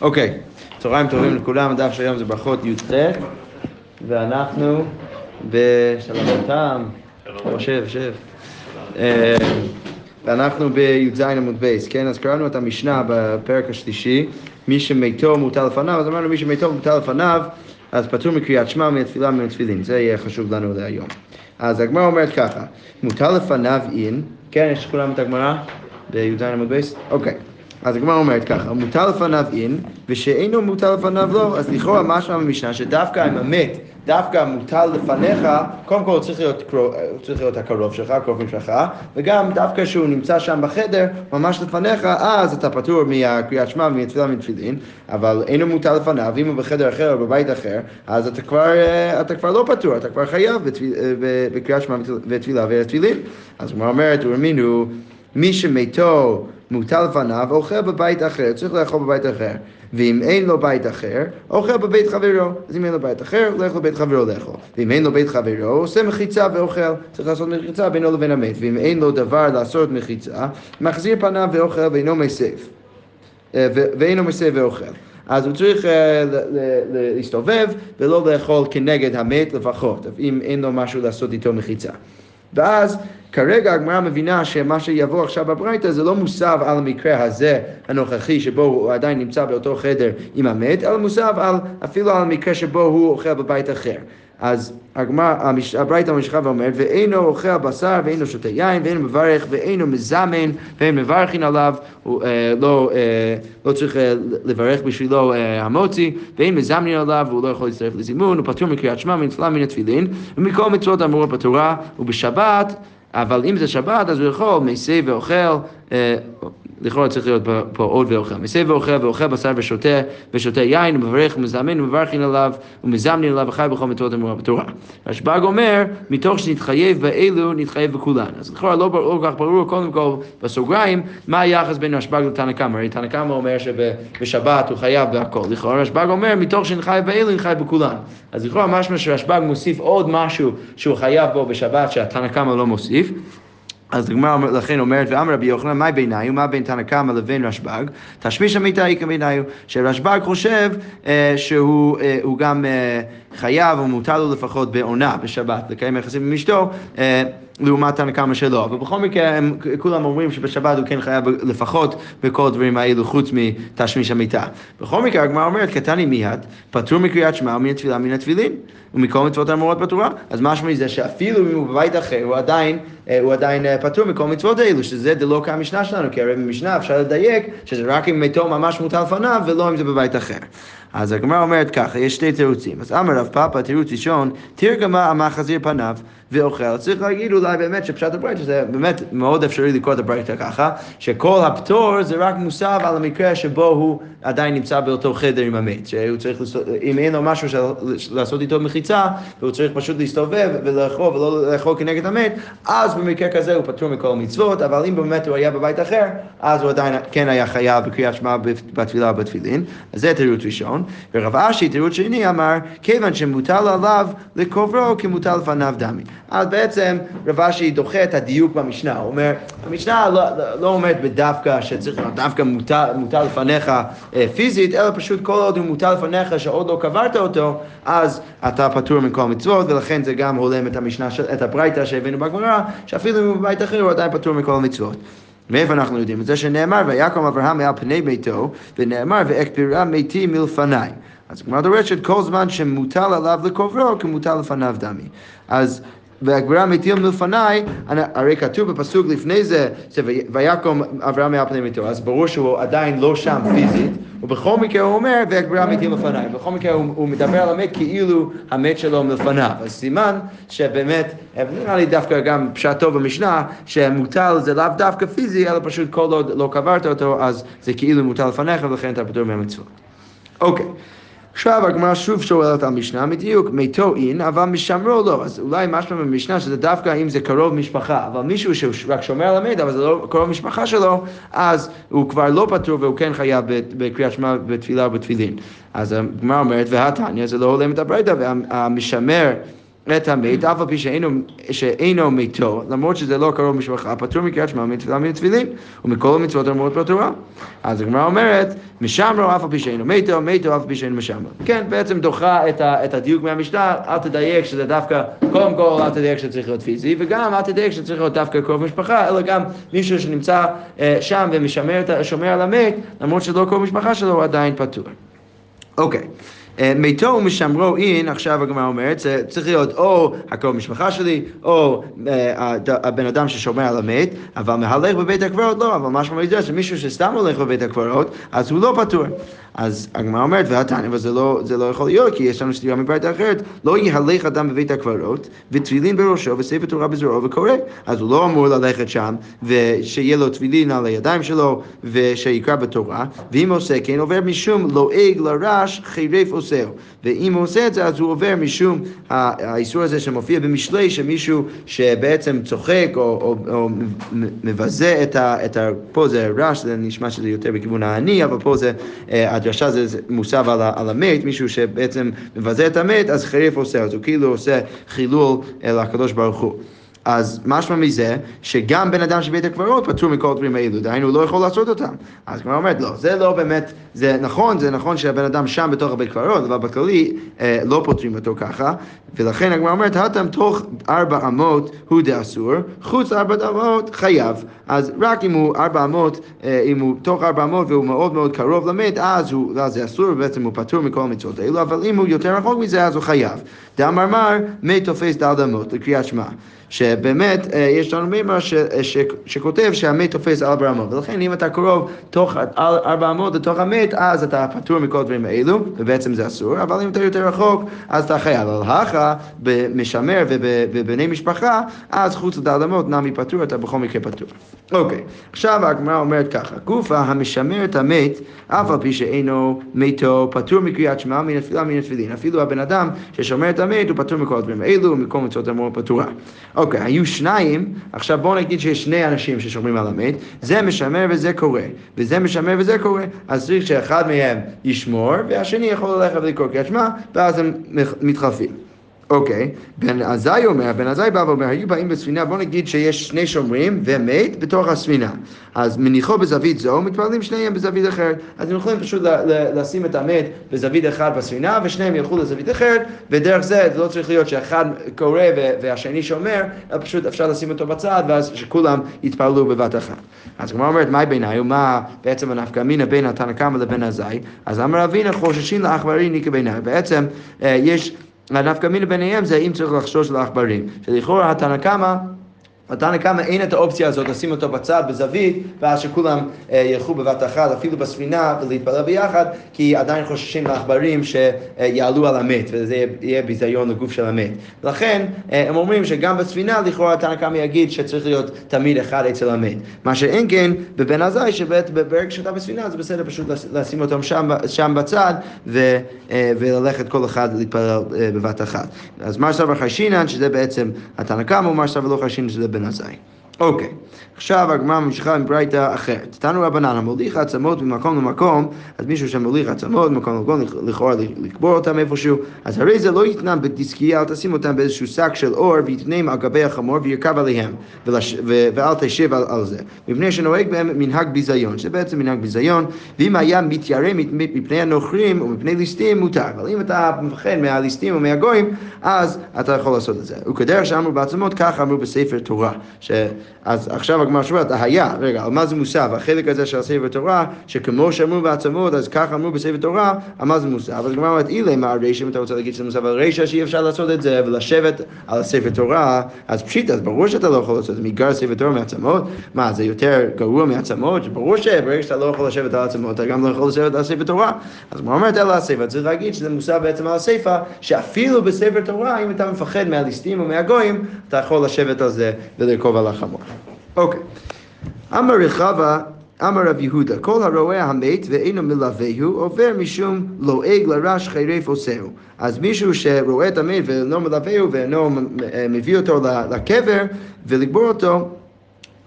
אוקיי, צהריים טובים לכולם, הדף של היום זה ברכות י"ח, ואנחנו בשלמותם, שב, שב. אה, ואנחנו בי"ז עמוד בייס, כן? אז קראנו את המשנה בפרק השלישי, מי שמיתו מוטל לפניו, אז אמרנו מי שמיתו מוטל לפניו, אז פטור מקריאת שמע מהתפילה ומהתפילין, זה יהיה חשוב לנו להיום. אז הגמרא אומרת ככה, מוטל לפניו אין, כן, יש לכולם את הגמרא בי"ז עמוד בייס? אוקיי. אז הגמרא אומרת ככה, מוטל לפניו אין, ושאינו מוטל לפניו לא, אז לכאורה משמע במשנה שדווקא אם המת, דווקא מוטל לפניך, קודם כל הוא צריך להיות, קרוב, צריך להיות הקרוב שלך, הקרובים שלך, וגם דווקא כשהוא נמצא שם בחדר, ממש לפניך, אז אתה פטור מהקריאת שמע ומתפילה ומתפילין, אבל אינו מוטל לפניו, אם הוא בחדר אחר או בבית אחר, אז אתה כבר, אתה כבר לא פטור, אתה כבר חייב בקריאת שמע ותפילה ותפילין. אז הגמרא אומרת, ורמינו, מי שמיתו מוטל לפניו, אוכל בבית אחר, צריך לאכול בבית אחר. ואם אין לו בית אחר, אוכל בבית חברו. אז אם אין לו בית אחר, הולך לבית חברו לאכול. ואם אין לו בית חברו, עושה מחיצה ואוכל. צריך לעשות מחיצה בינו לבין המת. ואם אין לו דבר לעשות מחיצה, מחזיר פניו ואוכל ואינו מסב. ואינו מסב ואוכל. אז הוא צריך uh, להסתובב ולא לאכול כנגד המת לפחות, אם אין לו משהו לעשות איתו מחיצה. ואז כרגע הגמרא מבינה שמה שיבוא עכשיו בברייתא זה לא מוסב על המקרה הזה הנוכחי שבו הוא עדיין נמצא באותו חדר עם המת, אלא מוסב על, אפילו על המקרה שבו הוא אוכל בבית אחר. אז הגמרא, הברייתא ממשיכה ואומרת, ואינו אוכל בשר, ואינו שותה יין, ואינו מברך, ואינו מזמן, ואין מברכין עליו, הוא אה, לא, אה, לא צריך אה, לברך בשבילו אה, המוצי, ואין מזמנין עליו, והוא לא יכול להצטרף לזימון, הוא פטור מקריאת שמע, מנפלה מן התפילין, ומכל מצוות האמורות בתורה, ובשבת, אבל אם זה שבת, אז הוא יכול מסי ואוכל, אה, לכאורה צריך להיות פה עוד ואוכל. מסי ואוכל ואוכל בשר ושותה, ושותה יין, ומברך ומזמן ומברכין עליו, ומזמנין עליו וחי בכל מצוות אמורה בתורה. רשב"ג אומר, מתוך שנתחייב באלו, נתחייב בכולן. אז לכאורה לא כל כך ברור, קודם כל, בסוגריים, מה היחס בין רשב"ג לתנא קמא. הרי תנא קמא אומר שבשבת הוא חייב בהכל. לכאורה רשב"ג אומר, מתוך שנתחייב באלו, נתחייב בכולן. אז לכאורה משמע שרשב"ג מוסיף עוד משהו שהוא חייב בו בשבת, שהתנא קמא לא מוסיף. אז הגמרא לכן אומרת, ואמר רבי יוחנן, מה ביניו, מה בין תנא קמא לבין רשב"ג? תשמיש המיתה איכא ביניו, שרשב"ג חושב אה, שהוא אה, גם אה, חייב, או מותר לו לפחות בעונה, בשבת, לקיים יחסים עם אשתו. אה, לעומת תנא קמא שלו, אבל בכל מקרה הם כולם אומרים שבשבת הוא כן חייב לפחות בכל הדברים האלו חוץ מתשמיש המיטה. בכל מקרה הגמרא אומרת קטני מיד, פטור מקריאת שמע ומן התפילה מן התפילין ומכל מצוות האמורות בתורה. אז משמע זה שאפילו אם הוא בבית אחר הוא עדיין, הוא עדיין פטור מכל מצוות האלו, שזה דלא כמשנה שלנו, כי הרי במשנה אפשר לדייק שזה רק אם מתו ממש מוטל לפניו ולא אם זה בבית אחר. אז הגמרא אומרת ככה, יש שתי תירוצים. אז אמר רב פאפא, תירוץ ראשון, תרגמה המחזיר פניו ואוכל. צריך להגיד אולי באמת שפשט הברייתא זה באמת מאוד אפשרי לקרוא את הברייתא ככה, שכל הפטור זה רק מוסב על המקרה שבו הוא עדיין נמצא באותו חדר עם המת. שהוא צריך, אם אין לו משהו של, לעשות איתו מחיצה, והוא צריך פשוט להסתובב ולאכול ולא לאכול כנגד המת, אז במקרה כזה הוא פטור מכל המצוות, אבל אם באמת הוא היה בבית אחר, אז הוא עדיין כן היה חייב בקריאת שמע בתפילה ובתפילין. אז זה תירוץ ראשון. ורב אשי, תירוץ שני, אמר, כיוון שמוטל עליו לקוברו כמוטל לפניו דמי. אז בעצם רב אשי דוחה את הדיוק במשנה, הוא אומר, המשנה לא, לא, לא אומרת בדווקא שצריך להיות דווקא מוטל, מוטל לפניך אה, פיזית, אלא פשוט כל עוד הוא מוטל לפניך שעוד לא קברת אותו, אז אתה פטור מכל המצוות, ולכן זה גם הולם את המשנה, את הברייתא שהבאנו בגמרא, שאפילו אם הוא בבית אחר הוא עדיין פטור מכל המצוות. מאיפה אנחנו יודעים את זה? שנאמר, ויקום אברהם מעל פני ביתו, ונאמר, ואקפירה מתי מלפניי. אז הגמרא דורשת כל זמן שמוטל עליו לקוברו, כמוטל לפניו דמי. אז והגברה מתים מלפניי, הרי כתוב בפסוק לפני זה, ויקום אברהם מעל פני ביתו, אז ברור שהוא עדיין לא שם פיזית, ובכל מקרה הוא אומר, והגברה מתים לפניי, בכל מקרה הוא, הוא מדבר על המת כאילו המת שלו מלפניו, אז סימן שבאמת, נראה לי דווקא גם פשט טוב במשנה, שמוטל זה לאו דווקא פיזי, אלא פשוט כל עוד לא קברת אותו, אז זה כאילו מוטל לפניך, ולכן אתה פטור מהמצוות. אוקיי. עכשיו הגמרא שוב שואלת על משנה, בדיוק, מתו אין, אבל משמרו לא. אז אולי משמע במשנה שזה דווקא אם זה קרוב משפחה, אבל מישהו שרק שומר על המת, אבל זה לא קרוב משפחה שלו, אז הוא כבר לא פטור והוא כן חייב בקריאת שמע בתפילה ובתפילין. אז הגמרא אומרת, והתניא זה לא הולם את הברייתא, והמשמר את המת, אף על פי שאינו, שאינו מתו, למרות שזה לא קרוב משפחה, פטור מקריאת שמע מתפילה מן התפילין, ומכל המצוות האמורות בתורה. אז הגמרא אומרת, משמרו אף על פי שאינו מתו, מתו אף על פי שאינו משמרו. כן, בעצם דוחה את, ה, את הדיוק מהמשנה, אל תדייק שזה דווקא, קודם כל אל תדייק שזה צריך להיות פיזי, וגם אל תדייק שזה צריך להיות דווקא קרוב משפחה, אלא גם מישהו שנמצא אה, שם ושומר על המת, למרות שלא קרוב משפחה שלו, הוא עדיין פטור. אוקיי. Okay. אה, מיתו ומשמרו אין, עכשיו הגמרא אומרת, זה צריך להיות או הקרוב משפחה שלי, או אה, הבן אדם ששומר על המת, אבל מהלך בבית הקברות לא, אבל משמע מזה שמישהו שסתם הולך בבית הקברות, אז הוא לא פטור. אז הגמרא אומרת, והתניא, אבל זה לא, זה לא יכול להיות, כי יש לנו סתירה מברייתא אחרת, לא יהלך אדם בבית הקברות, וטבילין בראשו, וספר תורה בזרועו וקורא. אז הוא לא אמור ללכת שם, ושיהיה לו טבילין על הידיים שלו, ושיקרא בתורה, ואם עושה כן, עובר משום לועג לרש חירף עושהו. ואם הוא עושה את זה, אז הוא עובר משום האיסור הזה שמופיע במשלי, שמישהו שבעצם צוחק או, או, או מבזה את ה... את ה פה זה רש, זה נשמע שזה יותר בכיוון העני, אבל פה זה... הדרשה זה מוסב על, על המת, מישהו שבעצם מבזה את המת, אז חריף עושה, אז הוא כאילו עושה חילול אל הקדוש ברוך הוא. אז משמע מזה שגם בן אדם שבית הקברות פטור מכל הדברים האלו, דהיינו הוא לא יכול לעשות אותם. אז כבר אומרת, לא, זה לא באמת, זה נכון, זה נכון שהבן אדם שם בתוך הבית קברות, אבל בכללי אה, לא פותרים אותו ככה, ולכן הגמרא אומרת, הטם תוך ארבע אמות הוא דאסור, חוץ ארבע אמות חייב. אז רק אם הוא ארבע אמות, אה, אם הוא תוך ארבע אמות והוא מאוד מאוד קרוב למת, אז, הוא, אז זה אסור, ובעצם הוא פטור מכל המצוות האלו, אבל אם הוא יותר רחוק מזה, אז הוא חייב. דאמר מר, מת תופס דל אמות, לקריאת שמע. שבאמת אה, יש לנו מימר אה, שכותב שהמת תופס על ארבע אמות, ולכן אם אתה קרוב תוך ארבע אמות לתוך המת, אז אתה פטור מכל הדברים האלו, ובעצם זה אסור, אבל אם אתה יותר רחוק, אז אתה חייב. אבל הכה, במשמר ובבני משפחה, אז חוץ לדל אמות נמי פטור, אתה בכל מקרה פטור. אוקיי, עכשיו הגמרא אומרת ככה, גופה המשמר את המת, אף על פי שאינו מתו, פטור מקריאת שמע מן התפילה מן התפילין. אפילו הבן אדם ששומר את המת, הוא פטור מכל הדברים האלו, ומכל מצוות אמור פטורה. אוקיי, היו שניים, עכשיו בואו נגיד שיש שני אנשים ששומרים על המת, זה משמר וזה קורה, וזה משמר וזה קורה, אז צריך שאחד מהם ישמור, והשני יכול ללכת ולקרוא קריאת שמע, ואז הם מתחלפים. אוקיי, בן עזאי אומר, בן עזאי בא ואומר, היו באים בספינה, בוא נגיד שיש שני שומרים ומת בתוך הספינה. אז מניחו בזווית זו, מתפללים שניהם בזווית אחרת. אז הם יכולים פשוט לשים את המת בזווית אחת בספינה, ושניהם ילכו לזווית אחרת, ודרך זה זה לא צריך להיות שאחד קורא והשני שומר, אלא פשוט אפשר לשים אותו בצד, ואז שכולם יתפללו בבת אחת. אז כמו אומרת, מהי בעיניי, ומה בעצם הנפקא מינא בין התנא קמא לבין עזאי? אז אמר אבינה חוששים לעכברי ניקה בעיניי. בעצם אה, יש... הנפקא מינה ביניהם זה אם צריך לחשוש לעכברים. שלכאורה התנא קמא בתנא קמא אין את האופציה הזאת לשים אותו בצד, בזווית, ואז שכולם אה, ילכו בבת אחת, אפילו בספינה, ולהתפלל ביחד, כי עדיין חוששים לעכברים שיעלו על המת, וזה יהיה ביזיון לגוף של המת. לכן, אה, הם אומרים שגם בספינה, לכאורה התנא קמא יגיד שצריך להיות תמיד אחד אצל המת. מה שאין כן, בבן עזאי, שברגע שאתה בספינה, זה בסדר פשוט לשים אותם שם, שם בצד, ו, אה, וללכת כל אחד להתפלל אה, בבת אחת. אז מר סבר חיישינן, שזה בעצם התנא קמא, ומר סבר לא חיישינן, שזה בן עזאי. אוקיי, עכשיו הגמרא ממשיכה עם ברייתא אחרת. תנו רבנן, המוליך עצמות ממקום למקום, אז מישהו שמוליך עצמות ממקום למקום, לכאורה לקבור אותם איפשהו, אז הרי זה לא יתנם בדיסקיה, אל תשים אותם באיזשהו שק של אור, ויתנם על גבי החמור וירכב עליהם, ולש... ו... ואל תשב על, על זה. מפני שנוהג בהם מנהג ביזיון, שזה בעצם מנהג ביזיון, ואם היה מתיירא מפני הנוכרים ומפני ליסטים, מותר. אבל אם אתה מפחד מהליסטים ומהגויים, אז אתה יכול לעשות את זה. וכדרך שאמרו בעצמות, כך אמרו בספר תורה. ש... אז עכשיו הגמרא שואלת, היה, רגע, על מה זה מוסב? החלק הזה של הספר תורה, שכמו שאמרו בעצמות, אז ככה אמרו בספר תורה, על מה זה מוסב? אז הגמרא אומרת, אילי, מה הרישא, אם אתה רוצה להגיד שזה מוסב על רישא, שאי אפשר לעשות את זה ולשבת על הספר תורה, אז פשיט, אז ברור שאתה לא יכול לעשות את זה, מגר ספר תורה מעצמות, מה, זה יותר גרוע מעצמות? ברור שברגע שאתה לא יכול לשבת על עצמות, אתה גם לא יכול לשבת על ספר תורה. אז הגמרא אומרת, אלא הספר, צריך להגיד שזה מוסב בעצם על הספר, שאפילו בספר תורה, אם אתה מפחד מהליסטים או אתה יכול לשבת על זה ולרכוב על החמור. אוקיי. אמר רחבה, אמר רב יהודה, כל הרואה המת ואינו מלווהו עובר משום לועג לרש חירף עושהו. אז מישהו שרואה את המת ואינו מלווהו ואינו מביא אותו לקבר ולקבור אותו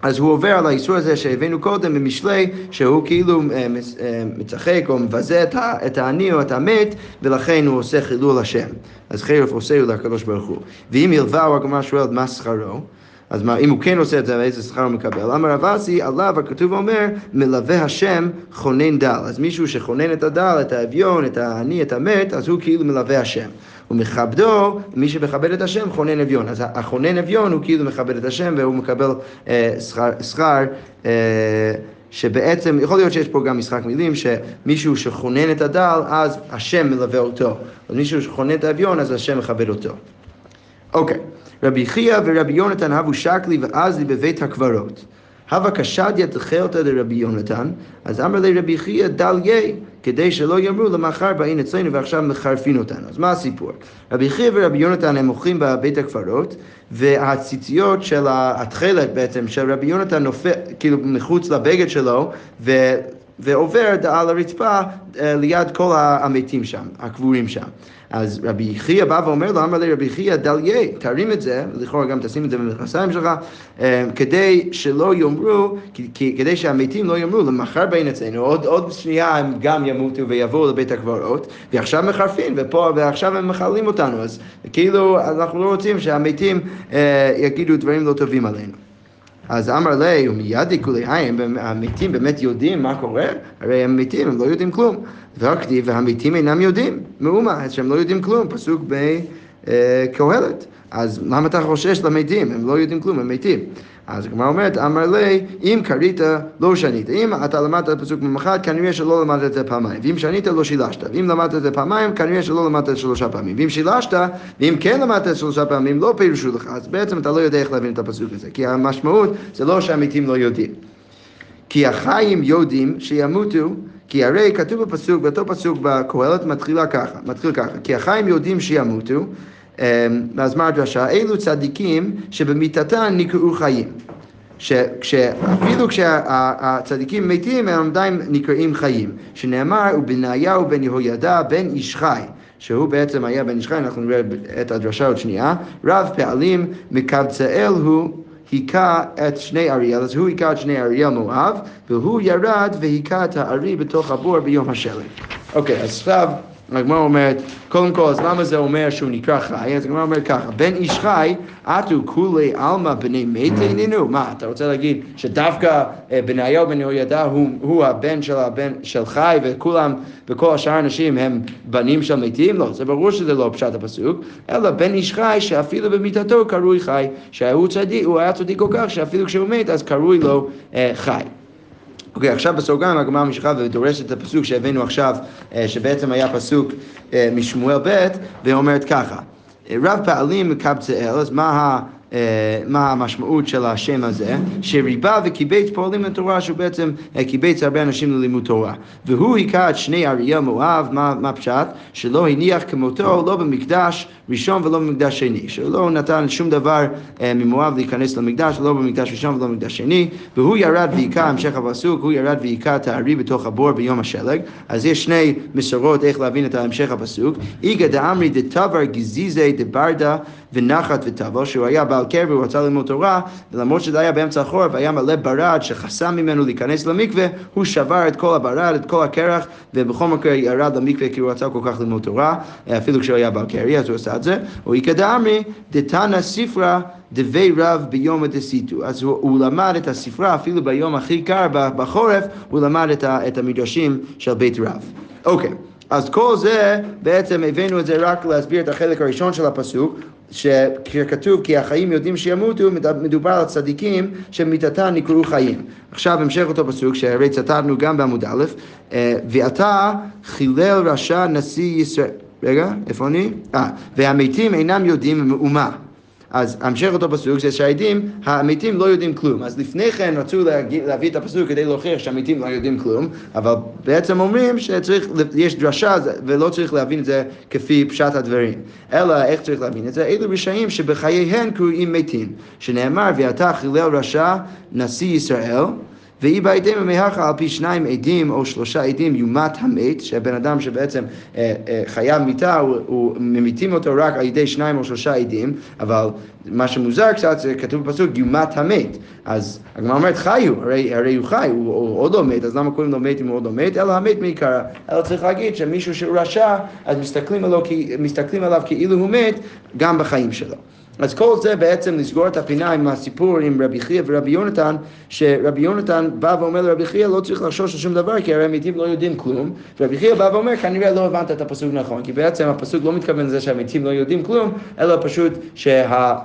אז הוא עובר על האיסור הזה שהבאנו קודם במשלי, שהוא כאילו אה, אה, מצחק או מבזה את העני או את המת, ולכן הוא עושה חילול השם. אז חרף עושה הוא לקדוש ברוך הוא. ואם ילווהו, הגמרא שואלת מה שכרו? אז מה, אם הוא כן עושה את זה, איזה שכר הוא מקבל? אמר רב אסי, עליו הכתוב אומר, מלווה השם חונן דל. אז מישהו שחונן את הדל, את האביון, את העני, את המת, אז הוא כאילו מלווה השם. ומכבדו, מי שמכבד את השם, חונן אביון. אז החונן אביון הוא כאילו מכבד את השם והוא מקבל אה, שכר, אה, שבעצם, יכול להיות שיש פה גם משחק מילים, שמישהו שכונן את הדל, אז השם מלווה אותו. אז מישהו שכונן את האביון, אז השם מכבד אותו. אוקיי. רבי חייא ורבי יונתן הבו שקלי ועזלי בבית הקברות. הווה קשדיה דחרתא לרבי יונתן, אז אמר לי רבי חייא דליה, כדי שלא יאמרו למחר באין אצלנו ועכשיו מחרפין אותנו. אז מה הסיפור? רבי חייא ורבי יונתן הם מוכרים בבית הקברות, והציציות של התכלת בעצם של רבי יונתן נופל, כאילו מחוץ לבגד שלו, ו... ועובר על הרצפה אה, ליד כל המתים שם, הקבורים שם. אז רבי חייא בא ואומר לו, אמר לי רבי חייא דליה, תרים את זה, לכאורה גם תשים את זה במכנסיים שלך, אה, כדי שלא יאמרו, כדי שהמתים לא יאמרו, למחר בין אצלנו, עוד, עוד שנייה הם גם ימותו ויבואו לבית הקברות, ועכשיו מחרפין, ופה, ועכשיו הם מחללים אותנו, אז כאילו אנחנו לא רוצים שהמתים אה, יגידו דברים לא טובים עלינו. אז אמר לי, ומיד יקולי עין, המתים באמת יודעים מה קורה? הרי הם מתים, הם לא יודעים כלום. והכתיב, והמתים אינם יודעים, מאומה, שהם לא יודעים כלום, פסוק בקהלת. אז למה אתה חושש למתים? הם לא יודעים כלום, הם מתים. אז הגמרא אומרת, אמר לי, אם קרית, לא שנית. אם אתה למדת את הפסוק פעם אחת, כנראה שלא למדת את זה פעמיים. ואם שנית, לא שילשת. ואם למדת את זה פעמיים, כנראה שלא למדת את שלושה פעמים. ואם שילשת, ואם כן למדת את שלושה פעמים, לא פירשו לך. אז בעצם אתה לא יודע איך להבין את הפסוק הזה. כי המשמעות זה לא שהמתים לא יודעים. כי החיים יודעים שימותו, כי הרי כתוב בפסוק, באותו פסוק בקהלת מתחילה ככה, מתחיל ככה, כי החיים יודעים שימותו, אז מה הדרשה? אלו צדיקים שבמיתתם נקראו חיים. שאפילו כשהצדיקים מתים הם עדיין נקראים חיים, שנאמר ובניהו בן יהוידע בן איש חי. שהוא בעצם היה בן איש חי, אנחנו נראה את הדרשה עוד שנייה, רב פעלים מקבצאל הוא היכה את שני אריאל, אז הוא היכה את שני אריאל מואב, והוא ירד והיכה את הארי בתוך הבור ביום השלג. אוקיי, אז עכשיו הגמרא אומרת, קודם כל, אז למה זה אומר שהוא נקרא חי? אז הגמרא אומרת ככה, בן איש חי, עטו כולי עלמא בני מתי נינו. מה, אתה רוצה להגיד שדווקא אה, בניהו בן יהוידע הוא הבן של הבן של חי וכולם, וכל השאר האנשים הם בנים של מתים? לא, זה ברור שזה לא פשט הפסוק, אלא בן איש חי שאפילו במיתתו קרוי חי, שהוא צדיק, הוא היה צדיק כל כך שאפילו כשהוא מת אז קרוי לו אה, חי. אוקיי, עכשיו בסוגריים הגמרא ממשיכה ודורשת את הפסוק שהבאנו עכשיו, אה, שבעצם היה פסוק אה, משמואל ב', ואומרת ככה, רב פעלים מקבצאל, אז מה ה... אה, מה המשמעות של השם הזה, שריבה וקיבץ פועלים לתורה, שהוא בעצם קיבץ הרבה אנשים ללימוד תורה. והוא היכה את שני אריה מואב, מה, מה פשט? שלא הניח כמותו לא במקדש ראשון ולא במקדש שני, שלא נתן שום דבר אה, ממואב להיכנס למקדש, לא במקדש ראשון ולא במקדש שני, והוא ירד והיכה, המשך הפסוק, הוא ירד והיכה את הארי בתוך הבור ביום השלג. אז יש שני מסורות איך להבין את המשך הפסוק. איגא דאמרי דתבר גזיזי דברדה ונחת וטבל, שהוא היה בעל קר והוא רצה ללמוד תורה, ולמרות שזה היה באמצע החורף, היה מלא ברד שחסם ממנו להיכנס למקווה, הוא שבר את כל הברד, את כל הקרח, ובכל מקרה ירד למקווה כי הוא רצה כל כך ללמוד תורה, אפילו כשהוא היה בעל קרי, אז הוא עשה את זה. או איכא דאמרי, דתנא ספרא דבי רב ביום דסיתו. אז הוא, הוא למד את הספרה, אפילו ביום הכי קר בחורף, הוא למד את, ה, את המדרשים של בית רב. אוקיי. Okay. אז כל זה, בעצם הבאנו את זה רק להסביר את החלק הראשון של הפסוק, שכתוב כי החיים יודעים שימותו, מדובר על צדיקים שמיתתם נקראו חיים. עכשיו המשך אותו פסוק שהרי צטטנו גם בעמוד א', אה, ואתה חילל רשע נשיא ישראל. רגע, איפה אני? אה, והמתים אינם יודעים מאומה. אז המשך אותו פסוק זה שהעדים, המתים לא יודעים כלום. אז לפני כן רצו להגיד, להביא את הפסוק כדי להוכיח שהמתים לא יודעים כלום, אבל בעצם אומרים שצריך, יש דרשה ולא צריך להבין את זה כפי פשט הדברים. אלא איך צריך להבין את זה? אלו רשעים שבחייהם קרויים מתים, שנאמר, ואתה חילל רשע נשיא ישראל. ואי בהיתם ומהכה על פי שניים עדים או שלושה עדים יומת המת, שהבן אדם שבעצם אה, אה, חייב מיתה, הוא, הוא ממיתים אותו רק על ידי שניים או שלושה עדים, אבל מה שמוזר קצת, זה כתוב בפסוק יומת המת. אז הגמרא אומרת חיו, הרי, הרי הוא חי, הוא, הוא עוד לא מת, אז למה קוראים לו מת אם הוא עוד לא מת? אלא המת מעיקרה. אלא צריך להגיד שמישהו שהוא רשע, אז מסתכלים עליו, מסתכלים עליו כאילו הוא מת גם בחיים שלו. אז כל זה בעצם לסגור את הפינה עם הסיפור עם רבי חייא ורבי יונתן, שרבי יונתן בא ואומר לרבי חייא לא צריך לחשוש על שום דבר כי הרי המתים לא יודעים כלום, ורבי חייא בא ואומר כנראה לא הבנת את הפסוק נכון, כי בעצם הפסוק לא מתכוון לזה שהמתים לא יודעים כלום, אלא פשוט שה...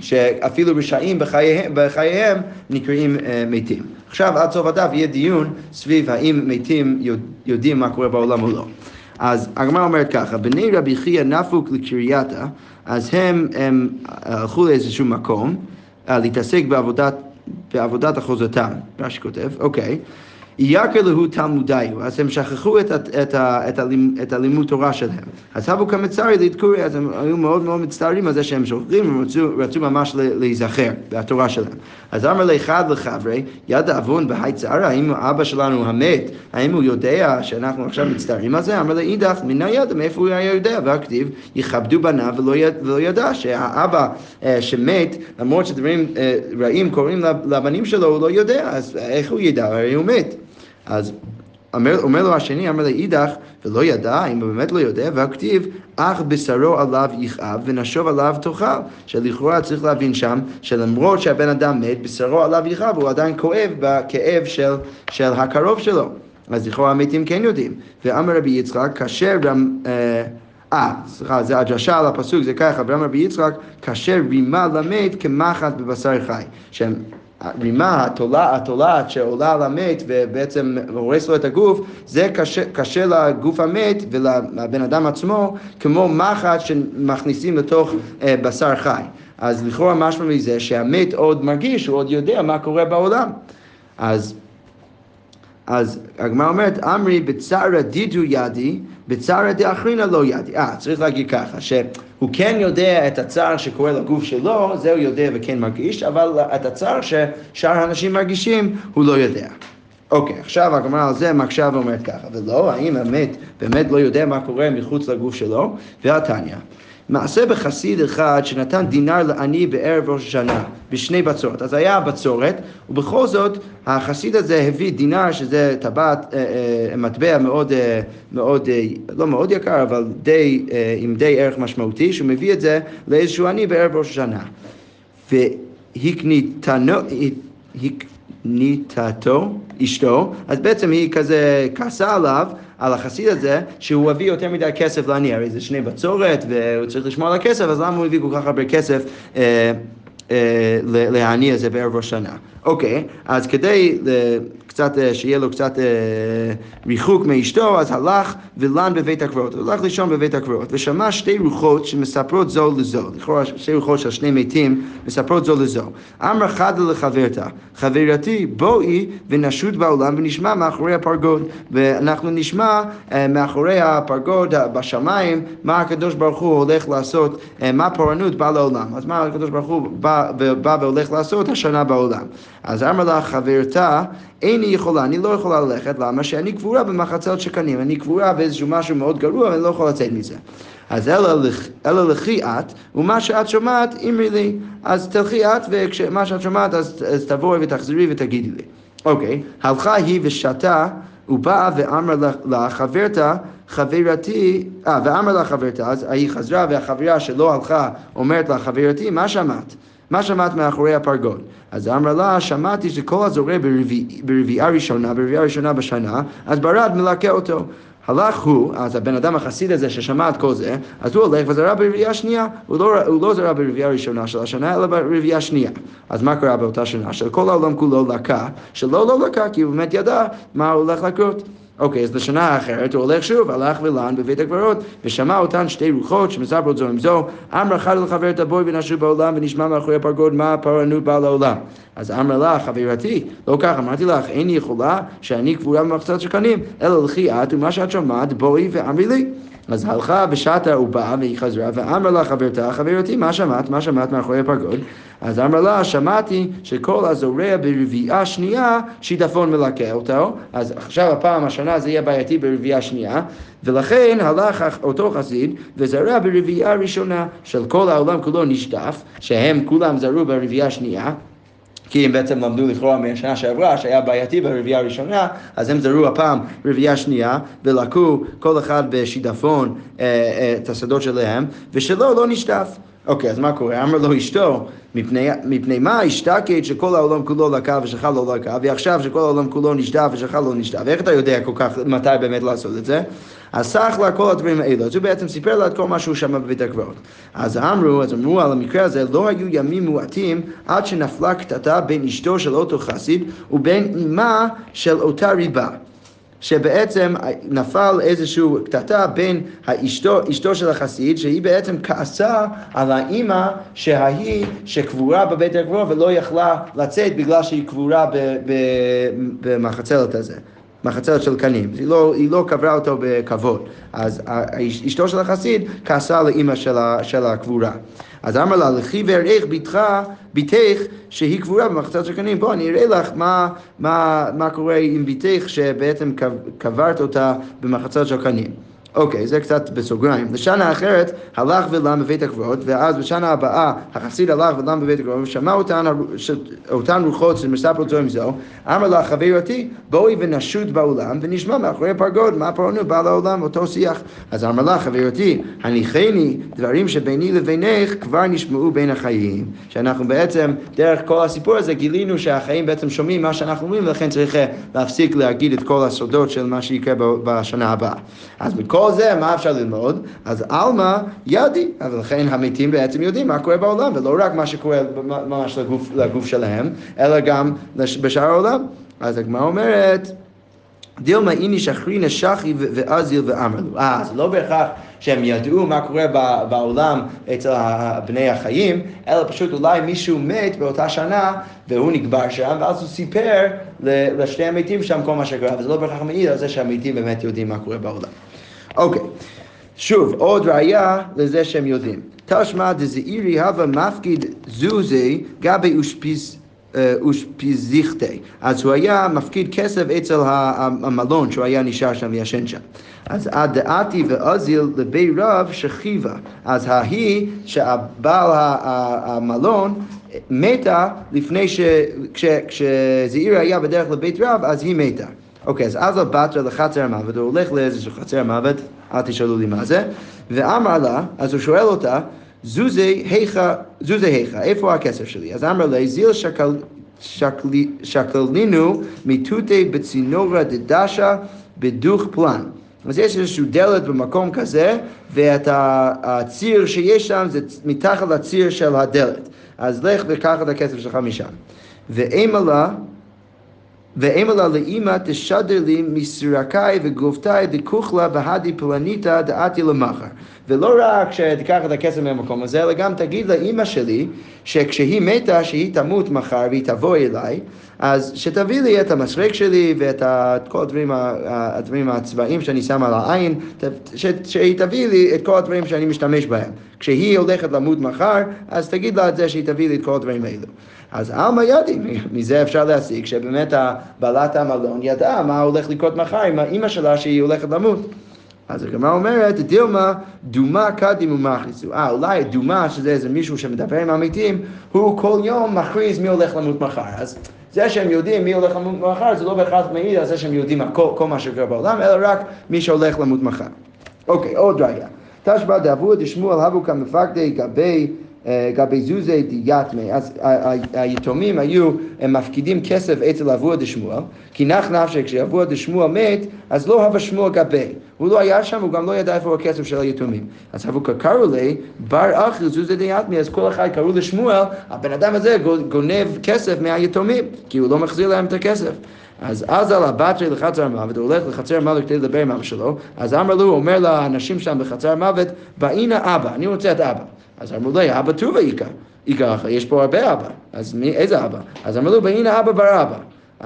שאפילו רשעים בחייהם, בחייהם נקראים uh, מתים. עכשיו עד סוף הדף יהיה דיון סביב האם מתים יודעים מה קורה בעולם או לא. אז הגמרא אומרת ככה, בני רבי חייא נפוק לקרייתה, אז הם, הם הלכו לאיזשהו מקום uh, להתעסק בעבודת, בעבודת אחוזתם, מה שכותב, אוקיי. יקר להו תלמודיו, אז הם שכחו את, את, את, את, את הלימוד תורה שלהם. אז הבו כמצרי להתקורי, אז הם היו מאוד מאוד מצטערים על זה שהם שוכרים, הם רצו, רצו ממש להיזכר בתורה שלהם. אז אמר לאחד לחברי, יד אבון בהי צערה, האם אבא שלנו המת, האם הוא יודע שאנחנו עכשיו מצטערים על זה? אמר לאידך, מן הידע, מאיפה הוא היה יודע? והכתיב, יכבדו בניו ולא, יד, ולא ידע שהאבא אה, שמת, למרות שדברים אה, רעים קורים לבנים שלו, הוא לא יודע, אז איך הוא ידע? הרי הוא מת. אז אומר, אומר לו השני, אמר לאידך, ולא ידע, אם הוא באמת לא יודע, והכתיב, אך בשרו עליו יכאב ונשוב עליו תאכל. שלכאורה צריך להבין שם, שלמרות שהבן אדם מת, בשרו עליו יכאב, הוא עדיין כואב בכאב של, של הקרוב שלו. אז לכאורה המתים כן יודעים. ואמר רבי יצחק, כאשר גם... אה, אה, סליחה, זה הדרשה על הפסוק, זה ככה, ואמר רבי יצחק, כאשר רימה למת כמחט בבשר חי. שהם הרימה, התולעת שעולה על המת ובעצם הורס לו את הגוף, זה קשה, קשה לגוף המת ולבן אדם עצמו כמו מחט שמכניסים לתוך אה, בשר חי. אז לכאורה משמע מזה שהמת עוד מרגיש, הוא עוד יודע מה קורה בעולם. אז אז הגמרא אומרת, אמרי בצערא דידו ידי, בצערא דאחרינא לא ידי. אה, צריך להגיד ככה, שהוא כן יודע את הצער שקורה לגוף שלו, זה הוא יודע וכן מרגיש, אבל את הצער ששאר האנשים מרגישים, הוא לא יודע. אוקיי, עכשיו הגמרא על זה מקשה ואומרת ככה, ולא, האם המת באמת לא יודע מה קורה מחוץ לגוף שלו? והתניא. מעשה בחסיד אחד שנתן דינר לעני בערב ראש השנה, בשני בצורת. אז היה בצורת, ובכל זאת החסיד הזה הביא דינר, שזה טבעת, אה, אה, מטבע מאוד, אה, מאוד, לא מאוד יקר, אבל די, עם די ערך משמעותי, שהוא מביא את זה לאיזשהו עני בערב ראש השנה. והקניתתו, אשתו, אז בעצם היא כזה כעסה עליו על החסיד הזה, שהוא הביא יותר מדי כסף לעני, הרי זה שני בצורת והוא צריך לשמור על הכסף, אז למה הוא הביא כל כך הרבה כסף אה, אה, לעני הזה בערב ראש שנה? אוקיי, אז כדי קצת, אה, שיהיה לו קצת אה, ריחוק מאשתו, אז הלך ולן בבית הקברות. הוא הלך לישון בבית הקברות, ושמע שתי רוחות שמספרות זו לזו. לכאורה שתי רוחות של שני מתים מספרות זו לזו. אמר חדה לחברתה, חברתי בואי ונשוט בעולם ונשמע מאחורי הפרגוד. ואנחנו נשמע אה, מאחורי הפרגוד בשמיים מה הקדוש ברוך הוא הולך לעשות, מה פורענות בא לעולם. אז מה הקדוש ברוך הוא בא, בא והולך לעשות השנה בעולם. אז אמר לה חברתה, איני יכולה, אני לא יכולה ללכת, למה? שאני קבורה במחצות שקנים, אני קבורה באיזשהו משהו מאוד גרוע ואני לא יכולה לצאת מזה. אז אלא לכי את, ומה שאת שומעת, אמרי לי. אז תלכי את, ומה שאת שומעת, אז, אז תבואי ותחזרי ותגידי לי. אוקיי, הלכה היא ושתה, ובאה ואמר לה, חברתה, חברתי, אה, ואמר לה חברתה, אז היא חזרה והחברה שלא הלכה אומרת לה, חברתי, מה שמעת? מה שמעת מאחורי הפרגוד? אז אמרה לה, שמעתי שכל הזורע ברביעה ראשונה, ברביעה ראשונה בשנה, אז ברד מלקה אותו. הלך הוא, אז הבן אדם החסיד הזה ששמע את כל זה, אז הוא הולך וזרע ברביעייה שנייה, הוא לא, הוא לא זרע ברביעייה ראשונה של השנה, אלא ברביעייה שנייה. אז מה קרה באותה שנה? שכל העולם כולו לקה, שלא לא לקה, כי הוא באמת ידע מה הוא הולך לקרות. אוקיי, אז לשנה האחרת הוא הולך שוב, הלך ולן בבית הקברות, ושמע אותן שתי רוחות שמספרות זו עם זו, אמר חד לחבר את הבוי ונשו בעולם ונשמע מאחורי הפרגוד מה הפרענות באה לעולם. אז אמר לה, חברתי, לא כך, אמרתי לך, אין יכולה שאני קבורה במחצת שקנים, אלא לכי את ומה שאת שומעת, בואי ואמרי לי. אז הלכה ושתה ובאה והיא חזרה ואמר לה חברתה, חברתי, מה שמעת? מה שמעת מאחורי הפרגוד? אז אמר לה, שמעתי שכל הזורע ברביעה שנייה, שיטפון מלקה אותו, אז עכשיו הפעם השנה זה יהיה בעייתי ברביעה שנייה, ולכן הלך אותו חסיד וזרע ברביעה ראשונה של כל העולם כולו נשטף, שהם כולם זרעו ברביעה שנייה. כי הם בעצם למדו לכאורה מהשנה שעברה, שהיה בעייתי ברביעייה הראשונה, אז הם זרו הפעם רביעייה שנייה, ולקו כל אחד בשידפון אה, אה, את השדות שלהם, ושלו לא נשטף. אוקיי, אז מה קורה? אמר לו אשתו, מפני, מפני מה השתקת שכל העולם כולו לקה ושלך לא לקה, ועכשיו שכל העולם כולו נשטף ושלך לא נשטף, ואיך אתה יודע כל כך מתי באמת לעשות את זה? אז סך לה כל הדברים האלו, אז הוא בעצם סיפר לה את כל מה שהוא שמע בבית הקברות. אז אמרו, אז אמרו על המקרה הזה, לא היו ימים מועטים עד שנפלה קטטה בין אשתו של אותו חסיד ובין אמה של אותה ריבה. שבעצם נפל איזושהי קטטה בין האשתו, אשתו של החסיד, שהיא בעצם כעסה על האימא שההיא שקבורה בבית הקברות ולא יכלה לצאת בגלל שהיא קבורה במחצלת הזה. מחצלת של קנים, היא לא, היא לא קברה אותו בכבוד. אז אשתו של החסיד כעסה לאימא של הקבורה. אז אמר לה, לכי ואראך בתך, בתך שהיא קבורה במחצת של קנים. בוא, אני אראה לך מה, מה, מה קורה עם בתך שבעצם קברת אותה במחצת של קנים. אוקיי, זה קצת בסוגריים. לשנה אחרת הלך ולם בבית הקברות, ואז בשנה הבאה החסיד הלך ולם בבית הקברות, ושמע אותן, אותן רוחות שמספרות זו עם זו, אמר לה חברתי, בואי ונשוט בעולם, ונשמע מאחורי הפרגוד, מה פרענו בעל העולם, אותו שיח. אז אמר לה חברתי, הניחני דברים שביני לבינך כבר נשמעו בין החיים. שאנחנו בעצם, דרך כל הסיפור הזה, גילינו שהחיים בעצם שומעים מה שאנחנו אומרים, ולכן צריך להפסיק להגיד את כל הסודות של מה שיקרה בשנה הבאה. אז מכל כל זה, מה אפשר ללמוד? אז עלמא ידי, ולכן המתים בעצם יודעים מה קורה בעולם, ולא רק מה שקורה ממש לגוף, לגוף שלהם, אלא גם בשאר העולם. אז הגמרא אומרת, דילמה איני שחרינה שחי ואזיל ואמרנו. אה, זה לא בהכרח שהם ידעו מה קורה בעולם אצל בני החיים, אלא פשוט אולי מישהו מת באותה שנה והוא נקבר שם, ואז הוא סיפר לשני המתים שם כל מה שקרה, וזה לא בהכרח מעיד על זה שהמתים באמת יודעים מה קורה בעולם. אוקיי, שוב, עוד ראייה לזה שהם יודעים. תשמע דזעירי הווה מפקיד זוזי גבי אושפיז אושפיזיכטי. אז הוא היה מפקיד כסף אצל המלון שהוא היה נשאר שם וישן שם. אז עד דעתי ואזיל לבי רב שכיבה. אז ההיא שהבעל המלון מתה לפני ש... כשזעיר היה בדרך לבית רב אז היא מתה. אוקיי, אז אז בתרא לחצר המוות, הוא הולך לאיזשהו חצר המוות, אל תשאלו לי מה זה, ואמר לה, אז הוא שואל אותה, זוזי היכה, זוזי היכה, איפה הכסף שלי? אז אמר לה, זיל שקל, שקלינו מתותי בצינורה דדשה בדוך פלן. אז יש איזשהו דלת במקום כזה, ואת הציר שיש שם זה מתחת לציר של הדלת. אז לך וקח את הכסף שלך משם. ואימה לה, ואמלה לאמא תשדר לי מסירקאי וגופתאי דכוכלה בהדי פלניתא דעתי למחר. ולא רק שתיקח את הכסף מהמקום הזה, אלא גם תגיד לאמא שלי שכשהיא מתה, שהיא תמות מחר והיא תבוא אליי, אז שתביא לי את המסרק שלי ואת כל הדברים, הדברים הצבעים שאני שם על העין, שהיא תביא לי את כל הדברים שאני משתמש בהם. כשהיא הולכת למות מחר, אז תגיד לה את זה שהיא תביא לי את כל הדברים האלו. אז עלמא ידי, מזה אפשר להסיק שבאמת בעלת המלון ידעה מה הולך לקרות מחר עם האימא שלה שהיא הולכת למות. אז הגמרא אומרת, דילמה דומה קדימו מכריזו. אה, אולי דומה, שזה איזה מישהו שמדבר עם המתים, הוא כל יום מכריז מי הולך למות מחר. אז זה שהם יודעים מי הולך למות מחר, זה לא בהכרח מעיד על זה שהם יודעים כל, כל מה שקורה בעולם, אלא רק מי שהולך למות מחר. אוקיי, עוד ראיה. תשבע דאבו דשמואל הבו כמפקדי גבי גבי זוזי דיאטמי, אז היתומים היו, הם מפקידים כסף אצל אבוה דשמואל, כי נח נפשי כשאבוה דשמואל מת, אז לא הווה שמואל גבי, הוא לא היה שם, הוא גם לא ידע איפה הכסף של היתומים. אז אבוקה קראו לי, בר אחי זוזי דיאטמי, אז כל אחד קראו לשמואל, הבן אדם הזה גונב כסף מהיתומים, כי הוא לא מחזיר להם את הכסף. אז אז על הבטרי לחצר המוות, הוא הולך לחצר המוות כדי לדבר עם אבא שלו, אז אמר לו, הוא אומר לאנשים שם בחצר המוות, באינה אבא, אני רוצה את אבא. אז אמרו לי, אבא טובה איכה. ככה, יש פה הרבה אבא, אז מי, איזה אבא? אז אמרו לו, והנה אבא בר אבא.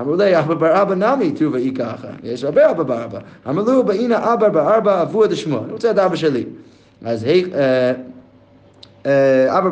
אמרו לי, אבא בר אבא נמי טובה אי ככה, יש הרבה אבא בר אבא. אמרו לו, והנה אבא בר אבא אבו עד שמואל, אני רוצה את אבא שלי. אז אה,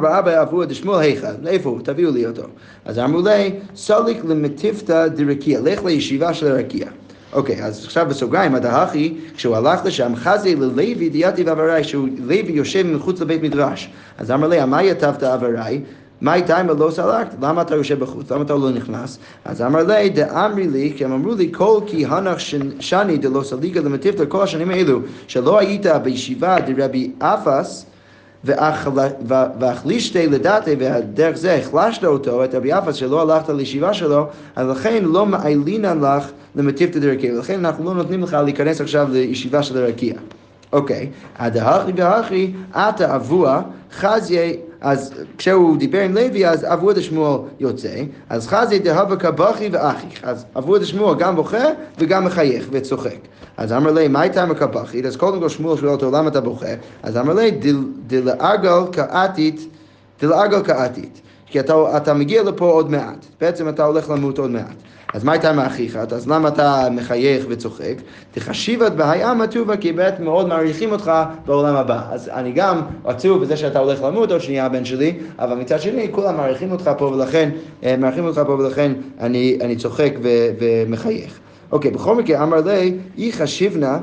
בר אבא אבו עד שמואל היכא, איפה הוא? תביאו לי אותו. אז אמרו לי, סוליק למטיפתא דרקיע, לך לישיבה של הרקיע. אוקיי, אז עכשיו בסוגריים, הדהכי, כשהוא הלך לשם, חזי ללוי דיאתי ועברי, שהוא לוי יושב מחוץ לבית מדרש. אז אמר לי, מה יטבת עברי? מה איתה אם לא סלקת? למה אתה יושב בחוץ? למה אתה לא נכנס? אז אמר לי, דאמרי לי, כי הם אמרו לי, כל כי הנח שני דלא סליגה למטיפתא, כל השנים האלו, שלא היית בישיבה דרבי אפס, והחלישתי לדעתי, ודרך זה החלשת אותו, את רבי אפס, שלא הלכת לישיבה שלו, אז לכן לא מעלינן לך למטיפתא דרקיע, ולכן אנחנו לא נותנים לך להיכנס עכשיו לישיבה של הרקיע. אוקיי, הדהכי והכי, עתה אבוה, חזיה אז כשהוא דיבר עם לוי, אז אבו את שמואל יוצא, אז חזי דהבה כבכי ואחי, אז אבו את שמואל גם בוכה וגם מחייך וצוחק. אז אמר לי, מה הייתה מקבכי? אז קודם כל שמואל שואל אותו, למה אתה בוכה? אז אמר לי, דלעגל כעתית, דלעגל כעתית. כי אתה, אתה מגיע לפה עוד מעט, בעצם אתה הולך למות עוד מעט. אז מה הייתה מאחיך? אז למה אתה מחייך וצוחק? תחשיבת בהיה מטובה, כי באמת מאוד מעריכים אותך בעולם הבא. אז אני גם עצוב בזה שאתה הולך למות עוד שנייה הבן שלי, אבל מצד שני כולם מעריכים אותך פה ולכן, אה, מעריכים אותך פה ולכן אני, אני צוחק ו, ומחייך. אוקיי, בכל מקרה אמר לי, אי חשיבנה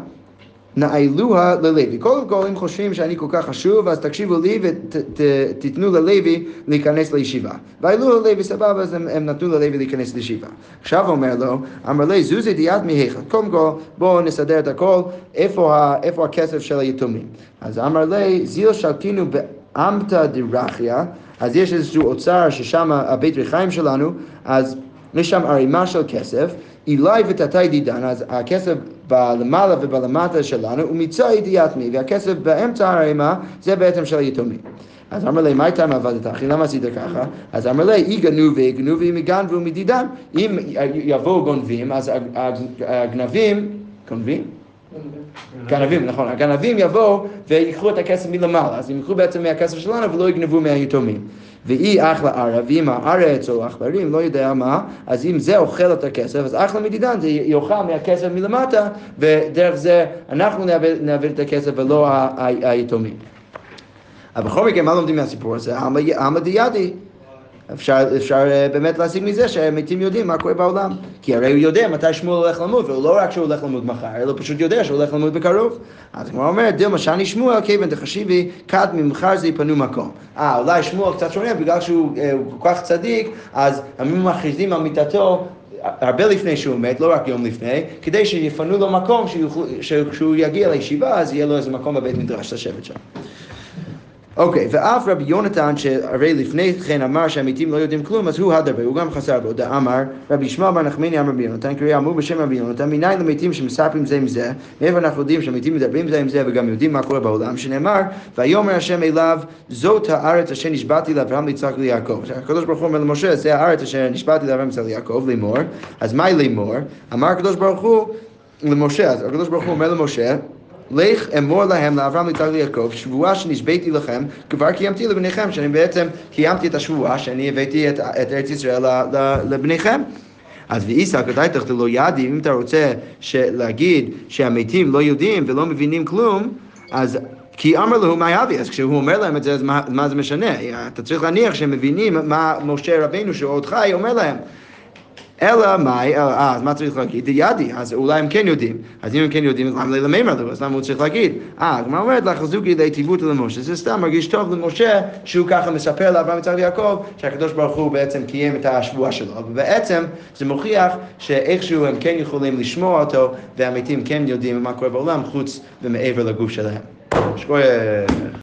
נעלוה ללוי. קודם כל, אם חושבים שאני כל כך חשוב, אז תקשיבו לי ותיתנו ללוי להיכנס לישיבה. והעלו ללוי סבבה, אז הם, הם נתנו ללוי להיכנס לישיבה. עכשיו אומר לו, אמר לי, זוזי דיאת מהיכל. קודם כל, בואו נסדר את הכל, איפה, ה, איפה הכסף של היתומים. אז אמר לי, זיל שלטינו באמתא דרכיה, אז יש איזשהו אוצר ששם הבית ריחיים שלנו, אז יש שם ערימה של כסף, אילי ותתי דידן, אז הכסף בלמעלה ובלמטה שלנו, ומצא ידיעת מי, והכסף באמצע הערימה זה בעצם של היתומים. אז אמר לי, מה הייתה מעבדת אחי? למה עשית ככה? אז אמר לי, אי גנובי, גנובי מגנבו מדידן. אם יבואו גונבים, אז הגנבים, גונבים? גנבים, נכון, הגנבים יבואו ויקחו את הכסף מלמעלה, אז הם יקחו בעצם מהכסף שלנו ולא יגנבו מהיתומים. ואי אחלה ערב, ואם הארץ או עכברים, לא יודע מה, אז אם זה אוכל את הכסף, אז אחלה מדידן, זה יאכל מהכסף מלמטה, ודרך זה אנחנו נעביר את הכסף ולא היתומים. אבל בכל מקרה, מה לומדים מהסיפור הזה? עמא דיאדי. אפשר, אפשר אה, באמת להשיג מזה שהמתים יודעים מה קורה בעולם. כי הרי הוא יודע מתי שמואל הולך למות, ולא רק שהוא הולך למות מחר, אלא פשוט יודע שהוא הולך למות בקרוב. אז כמו אומרת, דילמה שאני שמואל, כיוון דחשיבי, כת ממחר זה יפנו מקום. אה, אולי שמואל קצת שונה, בגלל שהוא אה, כל כך צדיק, אז הם מכריזים על מיטתו הרבה לפני שהוא מת, לא רק יום לפני, כדי שיפנו לו מקום, שכשהוא יגיע לישיבה, אז יהיה לו איזה מקום בבית מדרש לשבת שם. אוקיי, ואף רבי יונתן, שהרי לפני כן אמר שהמתים לא יודעים כלום, אז הוא הדרבה, הוא גם חסר בו. דאמר, רבי ישמעאל בר נחמני אמר רבי יונתן, קריאה אמרו בשם רבי יונתן, מניין למתים שמספרים זה עם זה, מאיפה אנחנו יודעים שהמתים מדברים זה עם זה וגם יודעים מה קורה בעולם, שנאמר, ויאמר השם אליו, זאת הארץ אשר נשבעתי לאברהם ליצחק וליעקב. הקדוש ברוך הוא אומר למשה, זה הארץ אשר נשבעתי לאברהם ליצחק וליעקב, לאמור, אז מהי לאמור? אמר הקדוש ברוך הוא למשה, אז הקדוש ברוך הוא אומר למשה, לך אמור להם לאברהם ליצחק ליעקב, שבועה שנשביתי לכם, כבר קיימתי לבניכם, שאני בעצם קיימתי את השבועה שאני הבאתי את, את ארץ ישראל לבניכם. אז ואיסא כדאי תחתלו ידי, אם אתה רוצה להגיד שהמתים לא יודעים ולא מבינים כלום, אז כי אמר לו מה יביא, אז כשהוא אומר להם את זה, אז מה, מה זה משנה? אתה צריך להניח שהם מבינים מה משה רבינו שעוד חי אומר להם. אלא מאי, אה, אז מה צריך להגיד? דיאדי, אז אולי הם כן יודעים. אז אם הם כן יודעים, אז למה ללמר לו? אז למה הוא צריך להגיד? אה, הגמרא אומרת לך, זוגי להיטיבות למשה. זה סתם מרגיש טוב למשה, שהוא ככה מספר לאברהם יצחק ויעקב, שהקדוש ברוך הוא בעצם קיים את השבועה שלו. ובעצם זה מוכיח שאיכשהו הם כן יכולים לשמוע אותו, והמתים כן יודעים מה קורה בעולם, חוץ ומעבר לגוף שלהם.